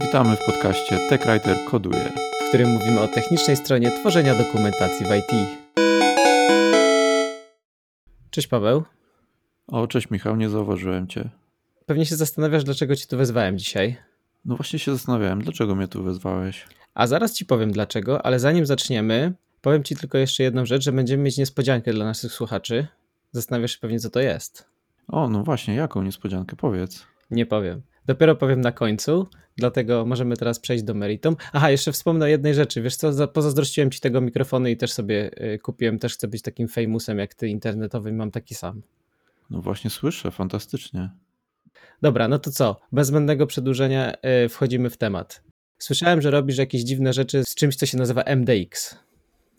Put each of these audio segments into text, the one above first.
Witamy w podcaście TechWriter Koduje, w którym mówimy o technicznej stronie tworzenia dokumentacji w IT. Cześć Paweł. O, cześć Michał, nie zauważyłem Cię. Pewnie się zastanawiasz, dlaczego Cię tu wezwałem dzisiaj. No właśnie się zastanawiałem, dlaczego mnie tu wezwałeś. A zaraz Ci powiem dlaczego, ale zanim zaczniemy, powiem Ci tylko jeszcze jedną rzecz, że będziemy mieć niespodziankę dla naszych słuchaczy. Zastanawiasz się pewnie, co to jest. O, no właśnie, jaką niespodziankę? Powiedz. Nie powiem. Dopiero powiem na końcu, dlatego możemy teraz przejść do meritum. Aha, jeszcze wspomnę o jednej rzeczy. Wiesz co, pozazdrościłem ci tego mikrofonu i też sobie y, kupiłem, też chcę być takim famousem jak ty internetowym, mam taki sam. No właśnie słyszę, fantastycznie. Dobra, no to co? Bez zbędnego przedłużenia y, wchodzimy w temat. Słyszałem, że robisz jakieś dziwne rzeczy z czymś, co się nazywa MDX.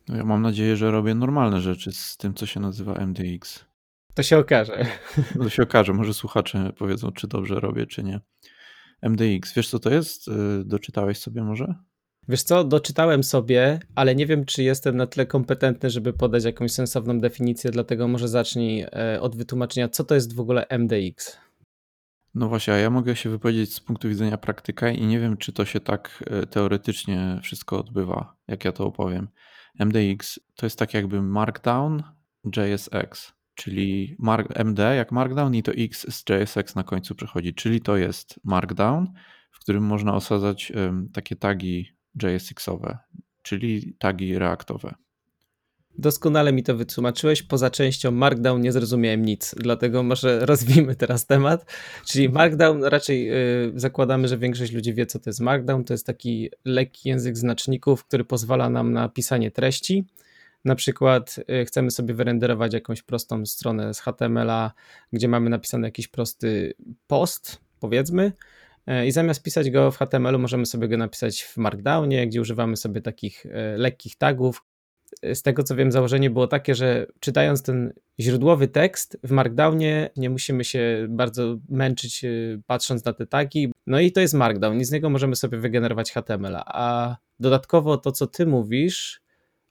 No ja mam nadzieję, że robię normalne rzeczy z tym, co się nazywa MDX. To się okaże. No to się okaże, może słuchacze powiedzą, czy dobrze robię, czy nie. MDX, wiesz co to jest? Y, doczytałeś sobie może? Wiesz co, doczytałem sobie, ale nie wiem, czy jestem na tyle kompetentny, żeby podać jakąś sensowną definicję, dlatego może zacznij e, od wytłumaczenia, co to jest w ogóle MDX. No właśnie, a ja mogę się wypowiedzieć z punktu widzenia praktyka i nie wiem, czy to się tak e, teoretycznie wszystko odbywa, jak ja to opowiem. MDX to jest tak jakby Markdown JSX czyli MD jak Markdown i to X z JSX na końcu przechodzi, czyli to jest Markdown, w którym można osadzać takie tagi JSX-owe, czyli tagi reaktowe. Doskonale mi to wytłumaczyłeś. Poza częścią Markdown nie zrozumiałem nic, dlatego może rozwijmy teraz temat. Czyli Markdown, raczej yy, zakładamy, że większość ludzi wie, co to jest Markdown. To jest taki lekki język znaczników, który pozwala nam na pisanie treści na przykład y, chcemy sobie wyrenderować jakąś prostą stronę z HTML-a, gdzie mamy napisany jakiś prosty post, powiedzmy, y, i zamiast pisać go w HTML-u, możemy sobie go napisać w Markdownie, gdzie używamy sobie takich y, lekkich tagów. Z tego co wiem, założenie było takie, że czytając ten źródłowy tekst w Markdownie nie musimy się bardzo męczyć patrząc na te tagi. No i to jest Markdown i z niego możemy sobie wygenerować HTML. A dodatkowo to, co ty mówisz,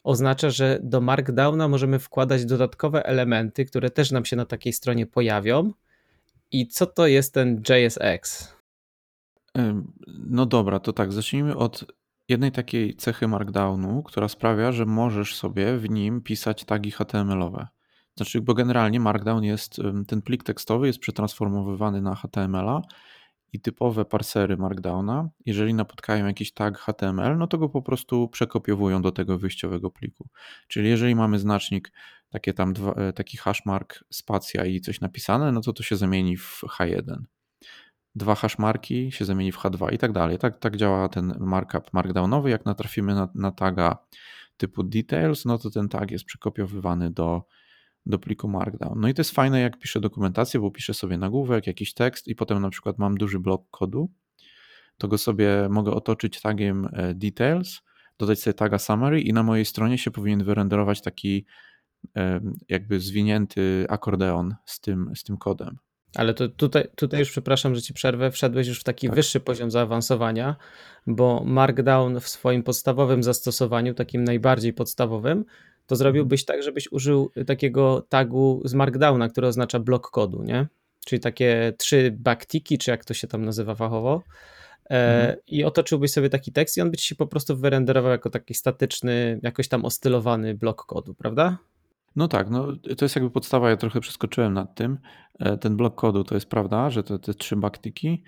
oznacza, że do Markdowna możemy wkładać dodatkowe elementy, które też nam się na takiej stronie pojawią. I co to jest ten JSX? No dobra, to tak, zacznijmy od jednej takiej cechy Markdownu, która sprawia, że możesz sobie w nim pisać tagi HTML-owe. Znaczy, bo generalnie Markdown jest, ten plik tekstowy jest przetransformowywany na HTML-a i typowe parsery Markdowna, jeżeli napotkają jakiś tag HTML, no to go po prostu przekopiowują do tego wyjściowego pliku. Czyli jeżeli mamy znacznik, takie tam dwa, e, taki hashmark, spacja i coś napisane, no to to się zamieni w H1. Dwa hashmarki się zamieni w H2 i tak dalej. Tak, tak działa ten markup markdownowy. Jak natrafimy na, na taga typu details, no to ten tag jest przekopiowywany do do pliku Markdown. No i to jest fajne, jak piszę dokumentację, bo piszę sobie nagłówek, jakiś tekst i potem na przykład mam duży blok kodu, to go sobie mogę otoczyć tagiem e, details, dodać sobie taga summary i na mojej stronie się powinien wyrenderować taki e, jakby zwinięty akordeon z tym, z tym kodem. Ale to tutaj, tutaj już przepraszam, że ci przerwę, wszedłeś już w taki tak. wyższy poziom zaawansowania, bo Markdown w swoim podstawowym zastosowaniu, takim najbardziej podstawowym, to zrobiłbyś tak, żebyś użył takiego tagu z Markdowna, który oznacza blok kodu, nie? Czyli takie trzy backtiki, czy jak to się tam nazywa fachowo. E, mhm. I otoczyłbyś sobie taki tekst i on by ci się po prostu wyrenderował jako taki statyczny, jakoś tam ostylowany blok kodu, prawda? No tak, no to jest jakby podstawa, ja trochę przeskoczyłem nad tym. E, ten blok kodu to jest prawda, że to te trzy backtiki,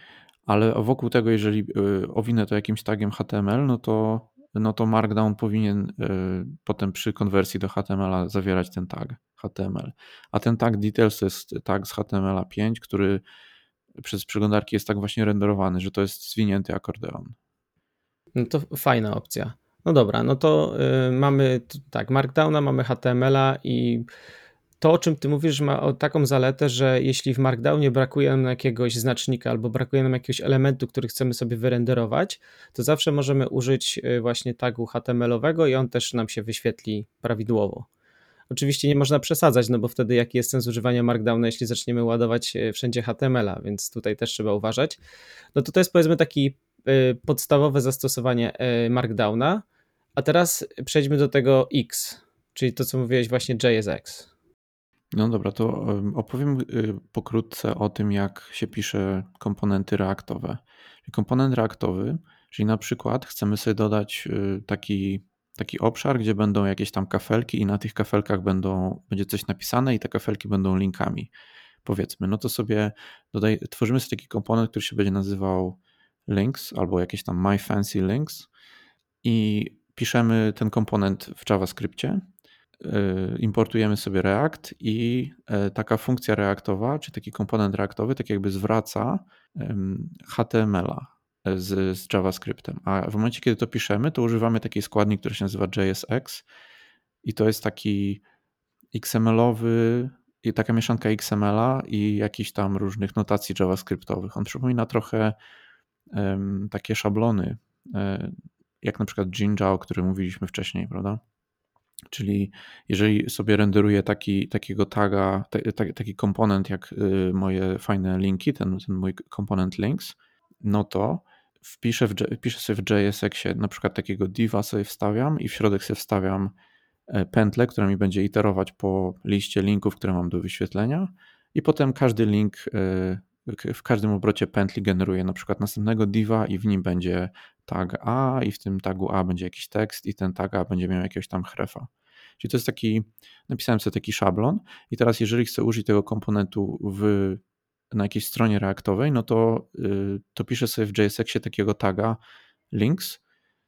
ale wokół tego, jeżeli e, owinę to jakimś tagiem HTML, no to no to Markdown powinien y, potem przy konwersji do HTML zawierać ten tag HTML. A ten tag details to jest tag z HTML 5, który przez przeglądarki jest tak właśnie renderowany, że to jest zwinięty akordeon. No to fajna opcja. No dobra, no to y, mamy tak, Markdowna, mamy HTML-a i to, o czym ty mówisz, ma taką zaletę, że jeśli w Markdownie brakuje nam jakiegoś znacznika albo brakuje nam jakiegoś elementu, który chcemy sobie wyrenderować, to zawsze możemy użyć y, właśnie tagu HTML-owego i on też nam się wyświetli prawidłowo. Oczywiście nie można przesadzać, no bo wtedy jaki jest sens używania Markdowna, jeśli zaczniemy ładować y, wszędzie HTML-a, więc tutaj też trzeba uważać. No to to jest powiedzmy taki y, podstawowe zastosowanie Markdowna, a teraz przejdźmy do tego X, czyli to co mówiłeś właśnie JSX. No dobra, to opowiem y, pokrótce o tym, jak się pisze komponenty reaktowe. Komponent reaktowy, czyli na przykład chcemy sobie dodać y, taki, taki obszar, gdzie będą jakieś tam kafelki i na tych kafelkach będą, będzie coś napisane i te kafelki będą linkami. Powiedzmy, no to sobie dodaj, tworzymy sobie taki komponent, który się będzie nazywał links albo jakieś tam my fancy links i piszemy ten komponent w JavaScriptie importujemy sobie React i e, taka funkcja reaktowa, czy taki komponent reaktowy, tak jakby zwraca HTML-a e, z, z JavaScriptem. A w momencie, kiedy to piszemy, to używamy takiej składni, który się nazywa JSX i to jest taki XML-owy, taka mieszanka XML-a i jakichś tam różnych notacji JavaScriptowych. On przypomina trochę um, takie szablony, um, jak na przykład Jinja, o którym mówiliśmy wcześniej, prawda? Czyli jeżeli sobie renderuję taki, takiego taga, taki komponent jak y, moje fajne linki, ten, ten mój komponent links, no to wpiszę, w, wpiszę sobie w JSX-ie na przykład takiego diva sobie wstawiam i w środek sobie wstawiam e, pętlę, która mi będzie iterować po liście linków, które mam do wyświetlenia i potem każdy link e, w każdym obrocie pętli generuje na przykład następnego diva i w nim będzie tag A i w tym tagu A będzie jakiś tekst i ten tag A będzie miał jakiegoś tam hrefa. Czyli to jest taki, napisałem sobie taki szablon i teraz jeżeli chcę użyć tego komponentu w, na jakiejś stronie reaktowej, no to, yy, to piszę sobie w JSX-ie takiego taga links,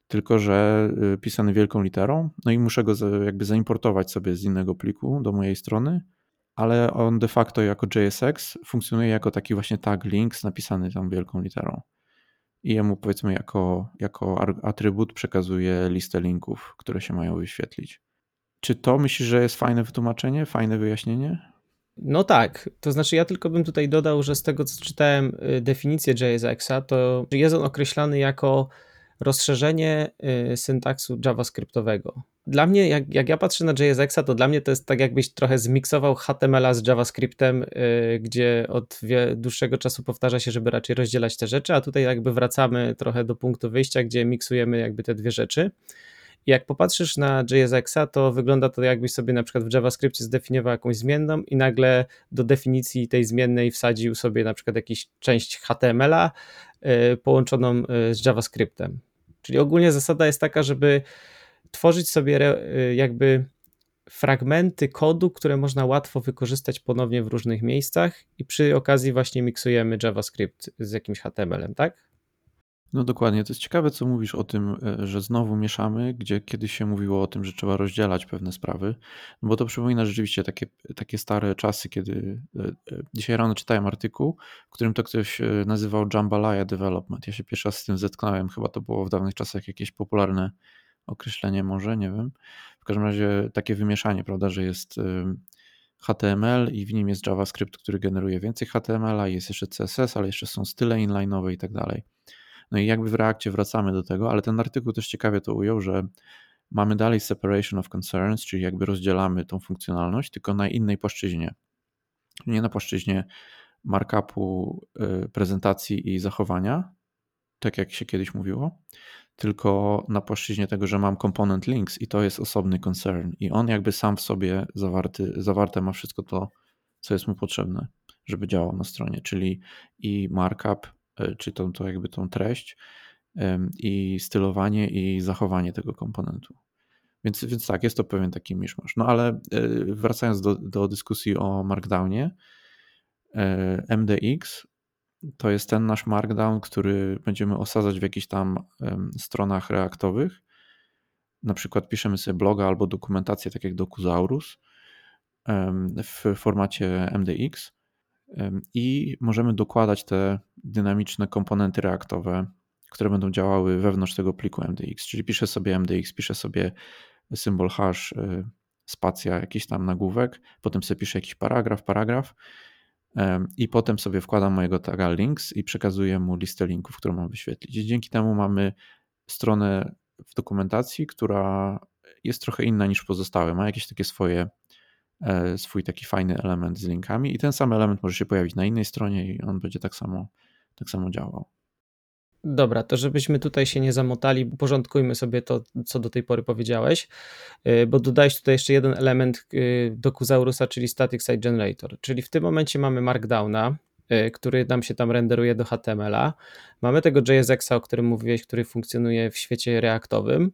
tylko że y, pisany wielką literą, no i muszę go jakby zaimportować sobie z innego pliku do mojej strony, ale on de facto jako JSX funkcjonuje jako taki właśnie tag links napisany tam wielką literą i jemu powiedzmy jako, jako atrybut przekazuje listę linków, które się mają wyświetlić. Czy to myślisz, że jest fajne wytłumaczenie, fajne wyjaśnienie? No tak, to znaczy ja tylko bym tutaj dodał, że z tego co czytałem y, definicję JSX-a, to jest on określany jako rozszerzenie y, syntaksu JavaScriptowego. Dla mnie, jak, jak ja patrzę na JSX-a, to dla mnie to jest tak jakbyś trochę zmiksował HTML-a z JavaScriptem, y, gdzie od dłuższego czasu powtarza się, żeby raczej rozdzielać te rzeczy, a tutaj jakby wracamy trochę do punktu wyjścia, gdzie miksujemy jakby te dwie rzeczy. Jak popatrzysz na JSX-a, to wygląda to jakbyś sobie na przykład w JavaScriptie zdefiniował jakąś zmienną i nagle do definicji tej zmiennej wsadził sobie na przykład jakąś część HTML-a y, połączoną y, z JavaScriptem. Czyli ogólnie zasada jest taka, żeby tworzyć sobie y, jakby fragmenty kodu, które można łatwo wykorzystać ponownie w różnych miejscach i przy okazji właśnie miksujemy JavaScript z jakimś HTML-em, tak? No dokładnie, to jest ciekawe, co mówisz o tym, e, że znowu mieszamy, gdzie kiedyś się mówiło o tym, że trzeba rozdzielać pewne sprawy, no bo to przypomina rzeczywiście takie, takie stare czasy, kiedy e, e, dzisiaj rano czytałem artykuł, w którym to ktoś nazywał Jambalaya Development. Ja się pierwszy raz z tym zetknąłem, chyba to było w dawnych czasach jakieś popularne określenie może, nie wiem. W każdym razie takie wymieszanie, prawda, że jest HTML i w nim jest JavaScript, który generuje więcej HTML-a, jest jeszcze CSS, ale jeszcze są style inline'owe i tak dalej. No i jakby w reakcie wracamy do tego, ale ten artykuł też ciekawie to ujął, że mamy dalej separation of concerns, czyli jakby rozdzielamy tą funkcjonalność, tylko na innej płaszczyźnie. Nie na płaszczyźnie markupu, y, prezentacji i zachowania, tak jak się kiedyś mówiło, tylko na płaszczyźnie tego, że mam component links i to jest osobny concern i on jakby sam w sobie zawarty, zawarte ma wszystko to, co jest mu potrzebne, żeby działał na stronie, czyli i markup, E, czy tą, to jakby tą treść i stylowanie i zachowanie tego komponentu. Więc, więc tak, jest to pewien taki miszmasz. No ale e, wracając do, do dyskusji o Markdownie, e, MDX to jest ten nasz Markdown, który będziemy osadzać w jakichś tam stronach reaktowych. Na przykład piszemy sobie bloga albo dokumentację, tak jak Dokuzaurus, w formacie MDX i możemy dokładać te dynamiczne komponenty reaktowe, które będą działały wewnątrz tego pliku MDX. Czyli piszę sobie MDX, piszę sobie symbol hash, y, spacja, jakiś tam nagłówek, potem sobie piszę jakiś paragraf, paragraf i potem sobie wkładam mojego taga links i przekazuję mu listę linków, którą mam wyświetlić. Dzięki temu mamy stronę w dokumentacji, która jest trochę inna niż pozostałe, ma jakieś takie swoje E, swój taki fajny element z linkami i ten sam element może się pojawić na innej stronie i on będzie tak samo, tak samo działał. Dobra, to żebyśmy tutaj się nie zamotali, porządkujmy sobie to, co do tej pory powiedziałeś, y, bo dodałeś tutaj jeszcze jeden element y, do Kuzaurusa, czyli Static Site Generator, czyli w tym momencie mamy Markdowna, y, który nam się tam renderuje do HTML-a. Mamy tego JSX-a, o którym mówiłeś, który funkcjonuje w świecie reaktowym.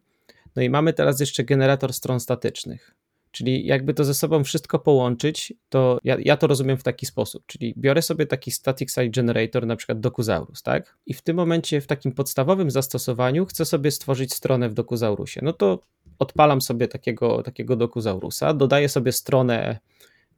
No i mamy teraz jeszcze generator stron statycznych. Czyli jakby to ze sobą wszystko połączyć, to ja, ja, to rozumiem w taki sposób. Czyli biorę sobie taki static site generator, na przykład Dokuzaurus, tak? I w tym momencie w takim podstawowym zastosowaniu chcę sobie stworzyć stronę w Dokuzaurusie. No to odpalam sobie takiego, takiego Dokuzaurusa, dodaję sobie stronę,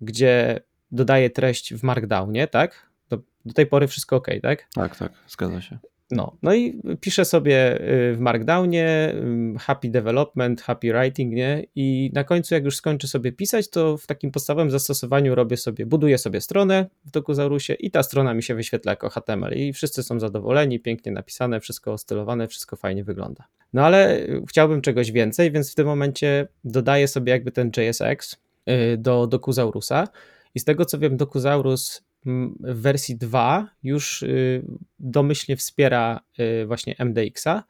gdzie dodaję treść w Markdownie, tak? Do, do tej pory wszystko ok, tak? Tak, tak, zgadza się. No, no i piszę sobie y, w Markdownie happy development, happy writing, nie? I na końcu, jak już skończę sobie pisać, to w takim podstawowym zastosowaniu robię sobie, buduję sobie stronę w Dokuzaurusie i ta strona mi się wyświetla jako HTML i wszyscy są zadowoleni, pięknie napisane, wszystko ostylowane, wszystko fajnie wygląda. No ale y, chciałbym czegoś więcej, więc w tym momencie dodaję sobie jakby ten JSX y, do Dokuzaurusa i z tego co wiem, Dokuzaurus w wersji 2 już y, domyślnie wspiera y, właśnie MDX-a,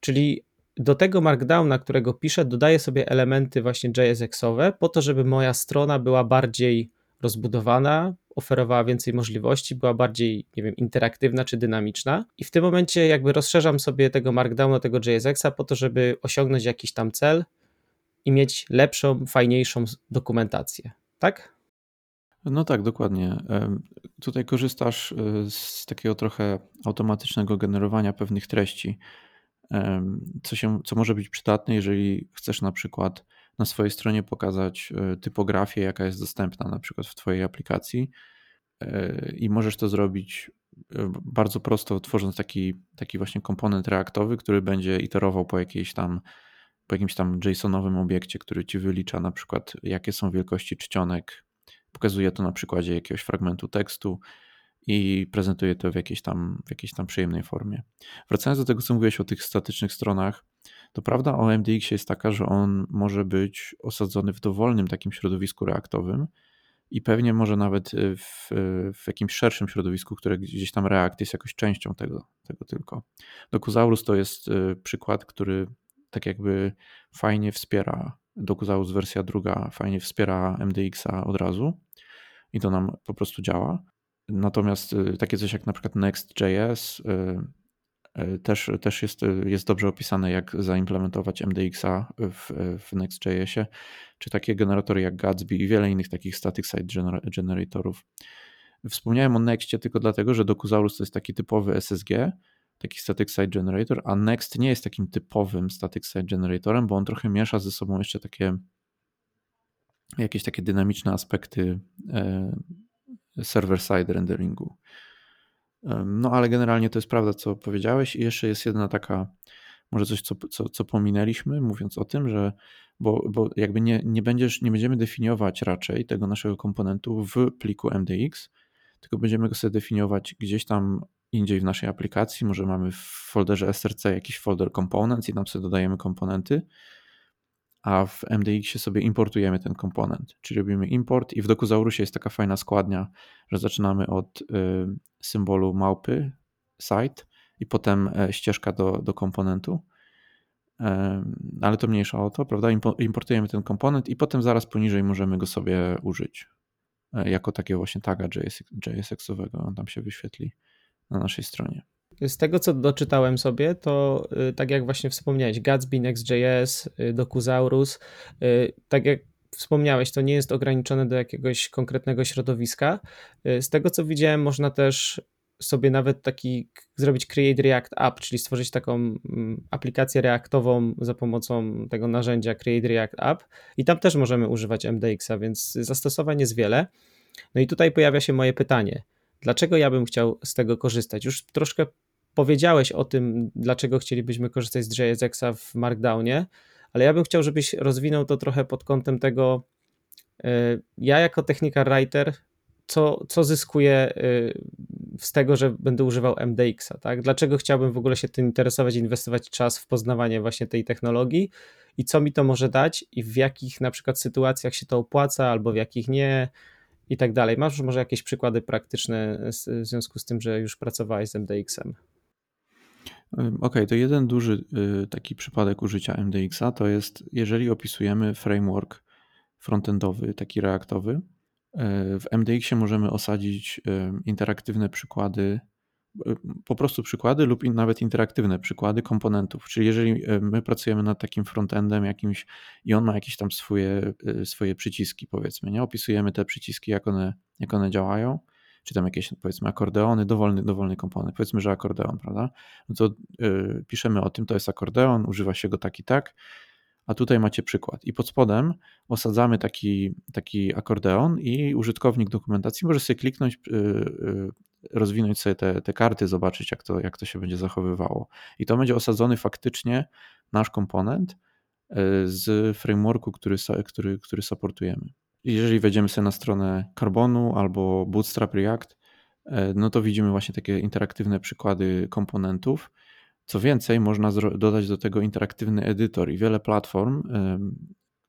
czyli do tego Markdowna, którego piszę, dodaję sobie elementy właśnie JSX-owe po to, żeby moja strona była bardziej rozbudowana, oferowała więcej możliwości, była bardziej, nie wiem, interaktywna czy dynamiczna. I w tym momencie jakby rozszerzam sobie tego Markdowna, tego JSX-a po to, żeby osiągnąć jakiś tam cel i mieć lepszą, fajniejszą dokumentację. Tak? No tak, dokładnie. Tutaj korzystasz e, z takiego trochę automatycznego generowania pewnych treści, co, się, co może być przydatne, jeżeli chcesz na przykład na swojej stronie pokazać e, typografię, jaka jest dostępna na przykład w Twojej aplikacji e, i możesz to zrobić bardzo prosto, tworząc taki, taki właśnie komponent reaktowy, który będzie iterował po jakiejś tam po jakimś tam JSONowym obiekcie, który ci wylicza na przykład jakie są wielkości czcionek Pokazuje to na przykładzie jakiegoś fragmentu tekstu i prezentuje to w jakiejś tam, w jakiejś tam przyjemnej formie. Wracając do tego, co mówiłeś o tych statycznych stronach, to prawda o MDX jest taka, że on może być osadzony w dowolnym takim środowisku reaktowym i pewnie może nawet w, w jakimś szerszym środowisku, które gdzieś tam React jest jakoś częścią tego, tego tylko. Dokuzaurus to jest y, przykład, który tak jakby fajnie wspiera Dokuzaurus wersja druga fajnie wspiera MDX-a od razu i to nam po prostu działa. Natomiast y, takie coś jak na przykład Next.js y, y, też, też jest, jest dobrze opisane, jak zaimplementować MDX-a w, w Next.jsie, czy takie generatory jak Gatsby i wiele innych takich static site generatorów. Wspomniałem o Nextie tylko dlatego, że Dokuzaurus to jest taki typowy SSG, taki static site generator, a Next nie jest takim typowym static site generatorem, bo on trochę miesza ze sobą jeszcze takie jakieś takie dynamiczne aspekty e, server-side renderingu. No ale generalnie to jest prawda, co powiedziałeś i jeszcze jest jedna taka, może coś, co, co, co pominęliśmy, mówiąc o tym, że bo, bo jakby nie, nie, będziesz, nie będziemy definiować raczej tego naszego komponentu w pliku MDX, tylko będziemy go sobie definiować gdzieś tam indziej w naszej aplikacji. Może mamy w folderze src jakiś folder components i tam sobie dodajemy komponenty, a w MDX sobie importujemy ten komponent, czyli robimy import i w Dokuzaurusie jest taka fajna składnia, że zaczynamy od y, symbolu małpy, site i potem e, ścieżka do, do komponentu. Ale to mniejsza o to, prawda? Importujemy ten komponent i potem zaraz poniżej możemy go sobie użyć e, jako takiego właśnie taga JS, JSX-owego. On tam się wyświetli na naszej stronie. Z tego, co doczytałem sobie, to y, tak jak właśnie wspomniałeś, Gatsby, Next.js, y, Dokuzaurus, y, tak jak wspomniałeś, to nie jest ograniczone do jakiegoś konkretnego środowiska. Z tego, co widziałem, można też sobie nawet taki zrobić Create React App, czyli stworzyć taką aplikację reaktową za pomocą tego narzędzia Create React App i tam też możemy używać MDX-a, więc zastosowań jest wiele. No i tutaj pojawia się moje pytanie – Dlaczego ja bym chciał z tego korzystać? Już troszkę powiedziałeś o tym, dlaczego chcielibyśmy korzystać z JSX-a w Markdownie, ale ja bym chciał, żebyś rozwinął to trochę pod kątem tego, e, ja jako technical writer, co, co zyskuję e, z tego, że będę używał MDX-a, tak? Dlaczego chciałbym w ogóle się tym interesować, inwestować czas w poznawanie właśnie tej technologii i co mi to może dać i w jakich na przykład sytuacjach się to opłaca albo w jakich nie, i tak dalej. Masz może jakieś przykłady praktyczne w związku z tym, że już pracowałeś z MDX-em? Ok, to jeden duży y, taki przypadek użycia MDX-a to jest, jeżeli opisujemy framework frontendowy, taki reaktowy, y, w MDX-ie możemy osadzić interaktywne przykłady, po prostu przykłady lub nawet interaktywne przykłady komponentów. Czyli jeżeli my pracujemy nad takim frontendem jakimś i on ma jakieś tam swoje, swoje przyciski, powiedzmy, nie? Opisujemy te przyciski, jak one, jak one działają czy tam jakieś powiedzmy akordeony, dowolny, dowolny komponent, powiedzmy, że akordeon, prawda? No to yy, piszemy o tym, to jest akordeon, używa się go tak i tak, a tutaj macie przykład. I pod spodem osadzamy taki, taki akordeon i użytkownik dokumentacji może sobie kliknąć, yy, yy, rozwinąć sobie te, te karty, zobaczyć jak to, jak to się będzie zachowywało. I to będzie osadzony faktycznie nasz komponent y, z frameworku, który, który, który supportujemy jeżeli wejdziemy sobie na stronę Carbonu albo Bootstrap React, e, no to widzimy właśnie takie interaktywne przykłady komponentów. Co więcej, można dodać do tego interaktywny edytor i wiele platform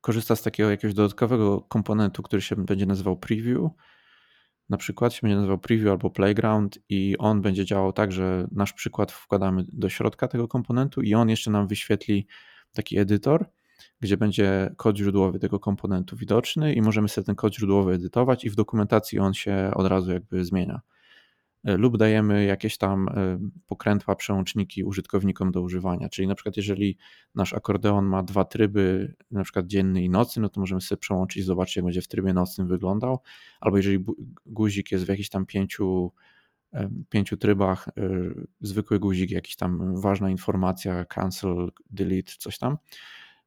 korzysta z takiego jakiegoś dodatkowego komponentu, który się będzie nazywał preview. Na przykład się będzie nazywał preview albo playground i on będzie działał tak, że nasz przykład wkładamy do środka tego komponentu i on jeszcze nam wyświetli taki edytor gdzie będzie kod źródłowy tego komponentu widoczny i możemy sobie ten kod źródłowy edytować i w dokumentacji on się od razu jakby zmienia. E, lub dajemy jakieś tam e, pokrętła, przełączniki użytkownikom do używania. Czyli na przykład jeżeli nasz akordeon ma dwa tryby, na przykład dzienny i nocny, no to możemy sobie przełączyć i zobaczyć, jak będzie w trybie nocnym wyglądał. Albo jeżeli guzik jest w jakichś tam pięciu pięciu trybach, e, zwykły guzik, jakiś tam ważna informacja, cancel, delete, coś tam,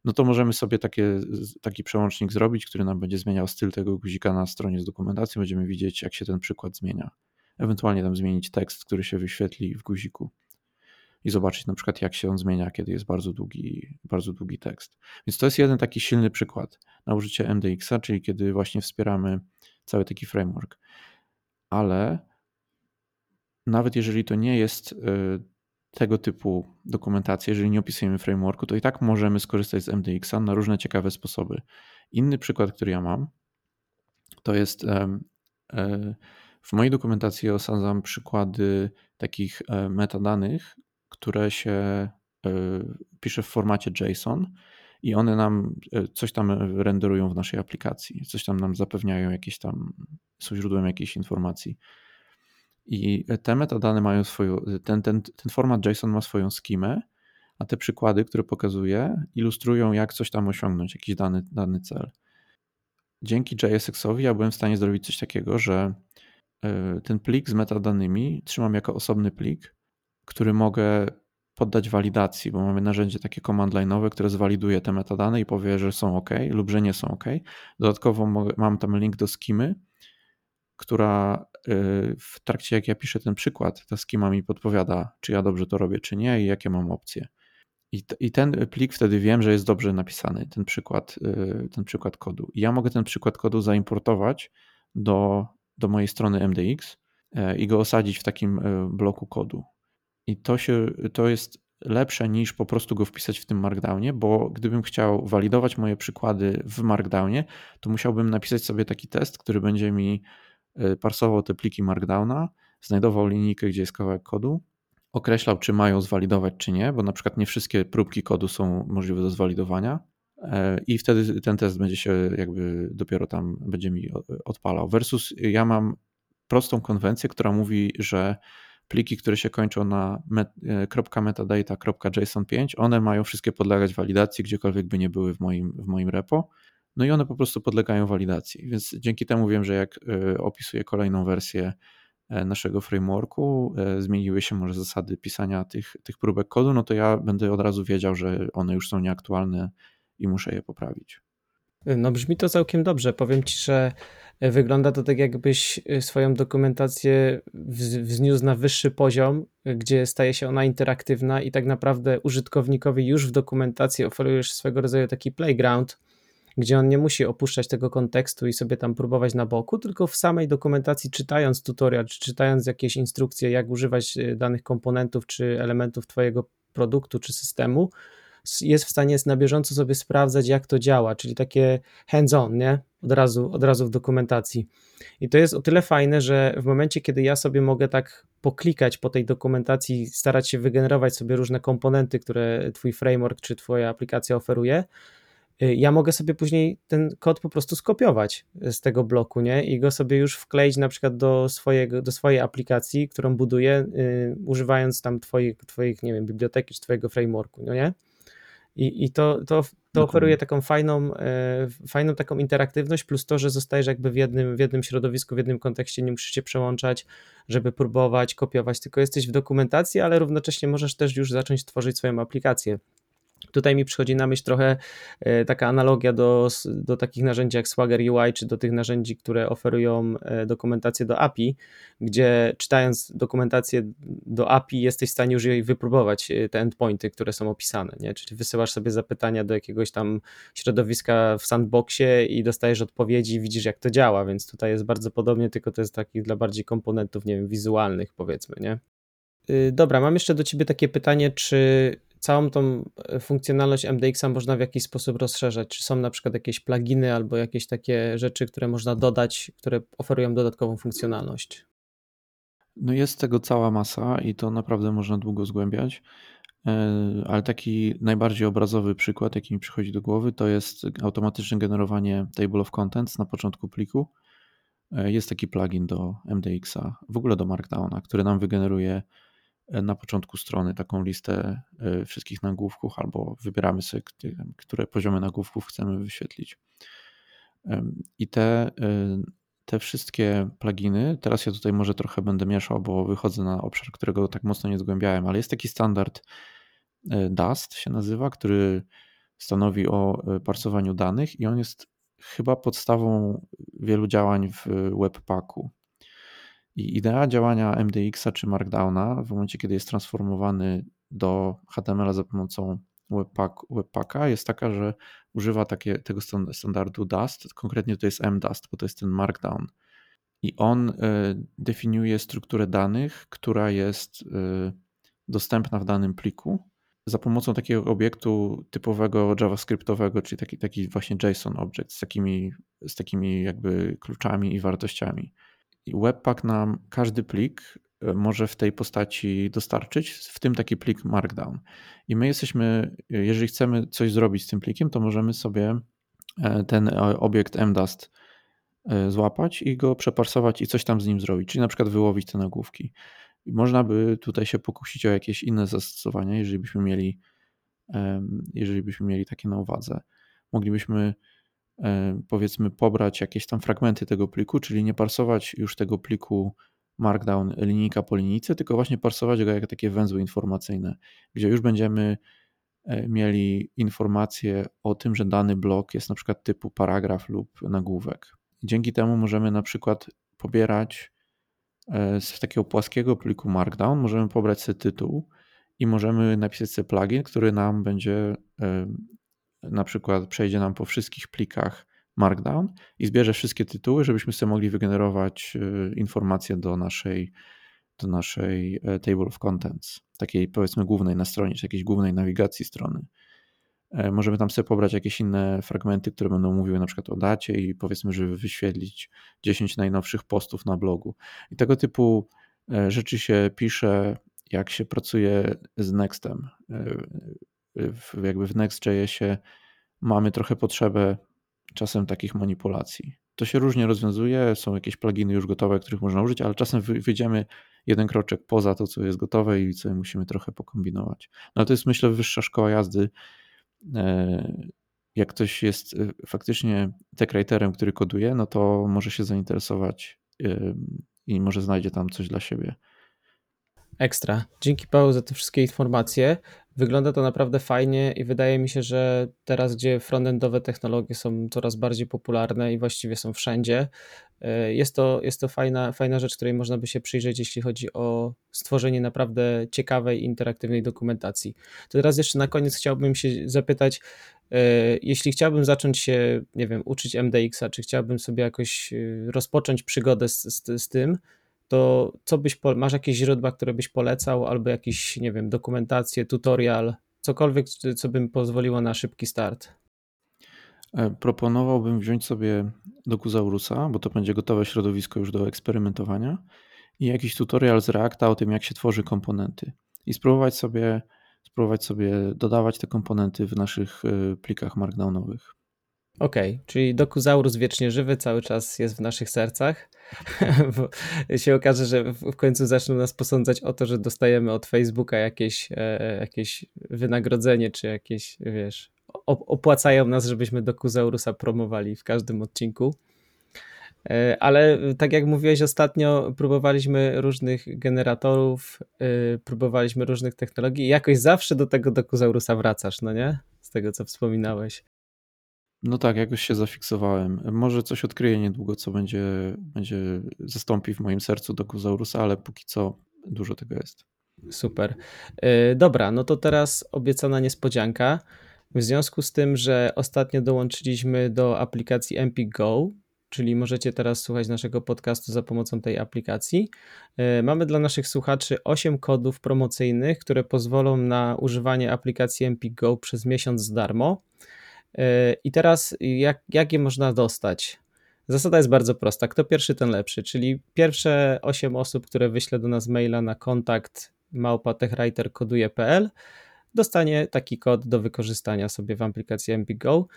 no to możemy sobie takie, taki przełącznik zrobić, który nam będzie zmieniał styl tego guzika na stronie z dokumentacją. Będziemy widzieć, jak się ten przykład zmienia. Ewentualnie tam zmienić tekst, który się wyświetli w guziku i zobaczyć na przykład, jak się on zmienia, kiedy jest bardzo długi, bardzo długi tekst. Więc to jest jeden taki silny przykład na użycie MDX-a, czyli kiedy właśnie wspieramy cały taki framework. Ale nawet jeżeli to nie jest y, tego typu dokumentację, jeżeli nie opisujemy frameworku, to i tak możemy skorzystać z MDX-a na różne ciekawe sposoby. Inny przykład, który ja mam, to jest e, w mojej dokumentacji osadzam przykłady takich e, metadanych, które się e, pisze w formacie JSON i one nam coś tam renderują w naszej aplikacji, coś tam nam zapewniają jakieś tam, są źródłem jakiejś informacji. I te metadane mają swoją, ten, ten, ten format JSON ma swoją skimę, a te przykłady, które pokazuję, ilustrują, jak coś tam osiągnąć, jakiś dany, dany cel. Dzięki JSX-owi ja byłem w stanie zrobić coś takiego, że e, ten plik z metadanymi trzymam jako osobny plik, który mogę poddać walidacji, bo mamy narzędzie takie command line'owe, które zwaliduje te metadane i powie, że są ok lub że nie są ok. Dodatkowo mam tam link do skimy, która y, w trakcie jak ja piszę ten przykład, ta skima mi podpowiada, czy ja dobrze to robię, czy nie i jakie mam opcje. I, I, ten plik wtedy wiem, że jest dobrze napisany, ten przykład, y, ten przykład kodu. I ja mogę ten przykład kodu zaimportować do, do mojej strony MDX e, i go osadzić w takim e, bloku kodu. I to, się, to jest lepsze niż po prostu go wpisać w tym Markdownie, bo gdybym chciał walidować moje przykłady w Markdownie, to musiałbym napisać sobie taki test, który będzie mi Y, parsował te pliki Markdowna, znajdował linijkę, gdzie jest kawałek kodu, określał, czy mają zwalidować, czy nie, bo na przykład nie wszystkie próbki kodu są możliwe do zwalidowania e, i wtedy ten test będzie się jakby dopiero tam będzie mi odpalał. Versus ja mam prostą konwencję, która mówi, że pliki, które się kończą na e, .metadata.json5, one mają wszystkie podlegać walidacji, gdziekolwiek by nie były w moim, w moim repo. No i one po prostu podlegają walidacji. Więc dzięki temu wiem, że jak e, opisuję kolejną wersję e, naszego frameworku, e, zmieniły się może zasady pisania tych, tych próbek kodu, no to ja będę od razu wiedział, że one już są nieaktualne i muszę je poprawić. No brzmi to całkiem dobrze. Powiem ci, że wygląda to tak, jakbyś swoją dokumentację wzniósł na wyższy poziom, gdzie staje się ona interaktywna i tak naprawdę użytkownikowi już w dokumentacji oferujesz swego rodzaju taki playground, gdzie on nie musi opuszczać tego kontekstu i sobie tam próbować na boku, tylko w samej dokumentacji, czytając tutorial, czy czytając jakieś instrukcje, jak używać e, danych komponentów czy elementów Twojego produktu czy systemu, jest w stanie na bieżąco sobie sprawdzać, jak to działa, czyli takie hands-on, nie? od razu, od razu w dokumentacji. I to jest o tyle fajne, że w momencie, kiedy ja sobie mogę tak poklikać po tej dokumentacji, starać się wygenerować sobie różne komponenty, które twój framework czy twoja aplikacja oferuje, y, ja mogę sobie później ten kod po prostu skopiować z tego bloku, nie? I go sobie już wkleić na przykład do, swojego, do swojej aplikacji, którą buduję, yy, używając tam twoich, twoich, nie wiem, biblioteki czy twojego frameworku, no nie? I, i to, to, to oferuje taką fajną, e, fajną taką interaktywność, plus to, że zostajesz jakby w jednym, w jednym środowisku, w jednym kontekście, nie musisz się przełączać, żeby próbować, kopiować, tylko jesteś w dokumentacji, ale równocześnie możesz też już zacząć tworzyć swoją aplikację. Tutaj mi przychodzi na myśl trochę e, taka analogia do, do takich narzędzi jak Swagger UI, czy do tych narzędzi, które oferują e, dokumentację do API, gdzie czytając dokumentację do API jesteś w stanie już jej wypróbować, e, te endpointy, które są opisane, nie? czyli wysyłasz sobie zapytania do jakiegoś tam środowiska w sandboxie i dostajesz odpowiedzi widzisz jak to działa, więc tutaj jest bardzo podobnie, tylko to jest takich dla bardziej komponentów, nie wiem, wizualnych powiedzmy, nie? Y, dobra, mam jeszcze do Ciebie takie pytanie, czy całą tą e, funkcjonalność MDX-a można w jakiś sposób rozszerzać? Czy są na przykład jakieś pluginy albo jakieś takie rzeczy, które można dodać, które oferują dodatkową funkcjonalność? No jest tego cała masa i to naprawdę można długo zgłębiać, e, ale taki najbardziej obrazowy przykład, jaki mi przychodzi do głowy, to jest automatyczne generowanie Table of Contents na początku pliku. E, jest taki plugin do MDX-a, w ogóle do Markdowna, który nam wygeneruje na początku strony taką listę e, wszystkich nagłówków, albo wybieramy sobie, które poziomy nagłówków chcemy wyświetlić. I te, e, te wszystkie pluginy, teraz ja tutaj może trochę będę mieszał, bo wychodzę na obszar, którego tak mocno nie zgłębiałem, ale jest taki standard e, Dust się nazywa, który stanowi o parsowaniu danych i on jest chyba podstawą wielu działań w Webpacku. I idea działania MDX-a czy Markdowna w momencie, kiedy jest transformowany do HTML za pomocą Webpack, Webpacka jest taka, że używa takie, tego standardu Dust, konkretnie to jest MDust, bo to jest ten Markdown. I on y, definiuje strukturę danych, która jest y, dostępna w danym pliku za pomocą takiego obiektu typowego JavaScriptowego, czyli taki, taki właśnie JSON object z takimi, z takimi jakby kluczami i wartościami. Webpack nam każdy plik e, może w tej postaci dostarczyć, w tym taki plik Markdown. I my jesteśmy, jeżeli chcemy coś zrobić z tym plikiem, to możemy sobie e, ten e, obiekt MDust złapać i go przeparsować i coś tam z nim zrobić, czyli na przykład wyłowić te nagłówki. I można by tutaj się pokusić o jakieś inne zastosowania, jeżeli byśmy mieli, jeżeli byśmy mieli takie na uwadze. Moglibyśmy E, powiedzmy pobrać jakieś tam fragmenty tego pliku, czyli nie parsować już tego pliku Markdown linijka po linijce, tylko właśnie parsować go jak takie węzły informacyjne, gdzie już będziemy e, mieli informacje o tym, że dany blok jest na przykład typu paragraf lub nagłówek. Dzięki temu możemy na przykład pobierać e, z takiego płaskiego pliku Markdown, możemy pobrać sobie tytuł i możemy napisać sobie plugin, który nam będzie na przykład przejdzie nam po wszystkich plikach Markdown i zbierze wszystkie tytuły, żebyśmy sobie mogli wygenerować y, informacje do naszej, do naszej e, Table of Contents, takiej powiedzmy głównej na stronie, czy jakiejś głównej nawigacji strony. E, możemy tam sobie pobrać jakieś inne fragmenty, które będą mówiły na przykład o dacie i powiedzmy, żeby wyświetlić 10 najnowszych postów na blogu. I tego typu e, rzeczy się pisze, jak się pracuje z Nextem w, jakby w Next.jsie mamy trochę potrzebę czasem takich manipulacji. To się różnie rozwiązuje, są jakieś pluginy już gotowe, których można użyć, ale czasem wyjdziemy jeden kroczek poza to, co jest gotowe i co musimy trochę pokombinować. No to jest myślę wyższa szkoła jazdy. E, jak ktoś jest e, faktycznie tech który koduje, no to może się zainteresować e, i może znajdzie tam coś dla siebie. Ekstra. Dzięki Paweł za te wszystkie informacje. Wygląda to naprawdę fajnie i wydaje mi się, że teraz, gdzie frontendowe technologie są coraz bardziej popularne i właściwie są wszędzie, e, jest to, jest to fajna, fajna rzecz, której można by się przyjrzeć, jeśli chodzi o stworzenie naprawdę ciekawej, interaktywnej dokumentacji. To teraz jeszcze na koniec chciałbym się zapytać, e, jeśli chciałbym zacząć się, nie wiem, uczyć MDX-a, czy chciałbym sobie jakoś e, rozpocząć przygodę z, z, z tym, to co byś, masz jakieś źródła, które byś polecał, albo jakiś, nie wiem, dokumentację, tutorial, cokolwiek, co by mi pozwoliło na szybki start? E, proponowałbym wziąć sobie Dokuzaurusa, bo to będzie gotowe środowisko już do eksperymentowania i jakiś tutorial z Reacta o tym, jak się tworzy komponenty i spróbować sobie, spróbować sobie dodawać te komponenty w naszych e, plikach markdownowych. Okej, okay, czyli Dokuzaurus wiecznie żywy cały czas jest w naszych sercach. Bo się okaże, że w końcu zaczną nas posądzać o to, że dostajemy od Facebooka jakieś, e, jakieś wynagrodzenie, czy jakieś, wiesz, opłacają nas, żebyśmy Dokuzaurusa promowali w każdym odcinku. E, ale tak jak mówiłeś ostatnio, próbowaliśmy różnych generatorów, e, próbowaliśmy różnych technologii i jakoś zawsze do tego Dokuzaurusa wracasz, no nie? Z tego co wspominałeś. No tak, jakoś się zafiksowałem. Może coś odkryję niedługo, co będzie, będzie zastąpi w moim sercu Dokuzaurusa, ale póki co dużo tego jest. Super. E, dobra, no to teraz obiecana niespodzianka. W związku z tym, że ostatnio dołączyliśmy do aplikacji Empik Go, czyli możecie teraz słuchać naszego podcastu za pomocą tej aplikacji. E, mamy dla naszych słuchaczy 8 kodów promocyjnych, które pozwolą na używanie aplikacji Empik Go przez miesiąc za darmo. E, I teraz jak, jak je można dostać? Zasada jest bardzo prosta. Kto pierwszy, ten lepszy. Czyli pierwsze 8 osób, które wyśle do nas maila na kontakt małpatechwriter.koduje.pl dostanie taki kod do wykorzystania sobie w aplikacji MPGO.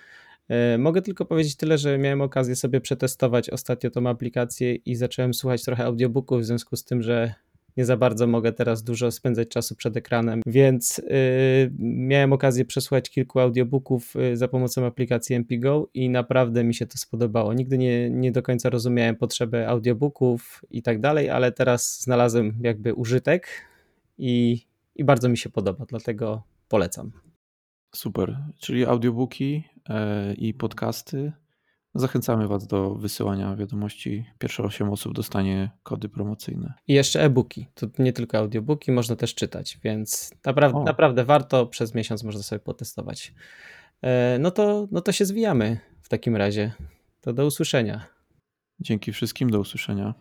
E, mogę tylko powiedzieć tyle, że miałem okazję sobie przetestować ostatnio tą aplikację i zacząłem słuchać trochę audiobooków, w związku z tym, że nie za bardzo mogę teraz dużo spędzać czasu przed ekranem, więc yy, miałem okazję przesłuchać kilku audiobooków yy, za pomocą aplikacji MPGO i naprawdę mi się to spodobało. Nigdy nie, nie do końca rozumiałem potrzeby audiobooków i tak dalej, ale teraz znalazłem jakby użytek i, i bardzo mi się podoba, dlatego polecam. Super, czyli audiobooki e, i podcasty. Zachęcamy Was do wysyłania wiadomości. Pierwsze 8 osób dostanie kody promocyjne. I jeszcze e-booki. To nie tylko audiobooki, można też czytać, więc napra- naprawdę warto. Przez miesiąc można sobie potestować. E, no to, no to się zwijamy w takim razie. To do usłyszenia. Dzięki wszystkim, do usłyszenia.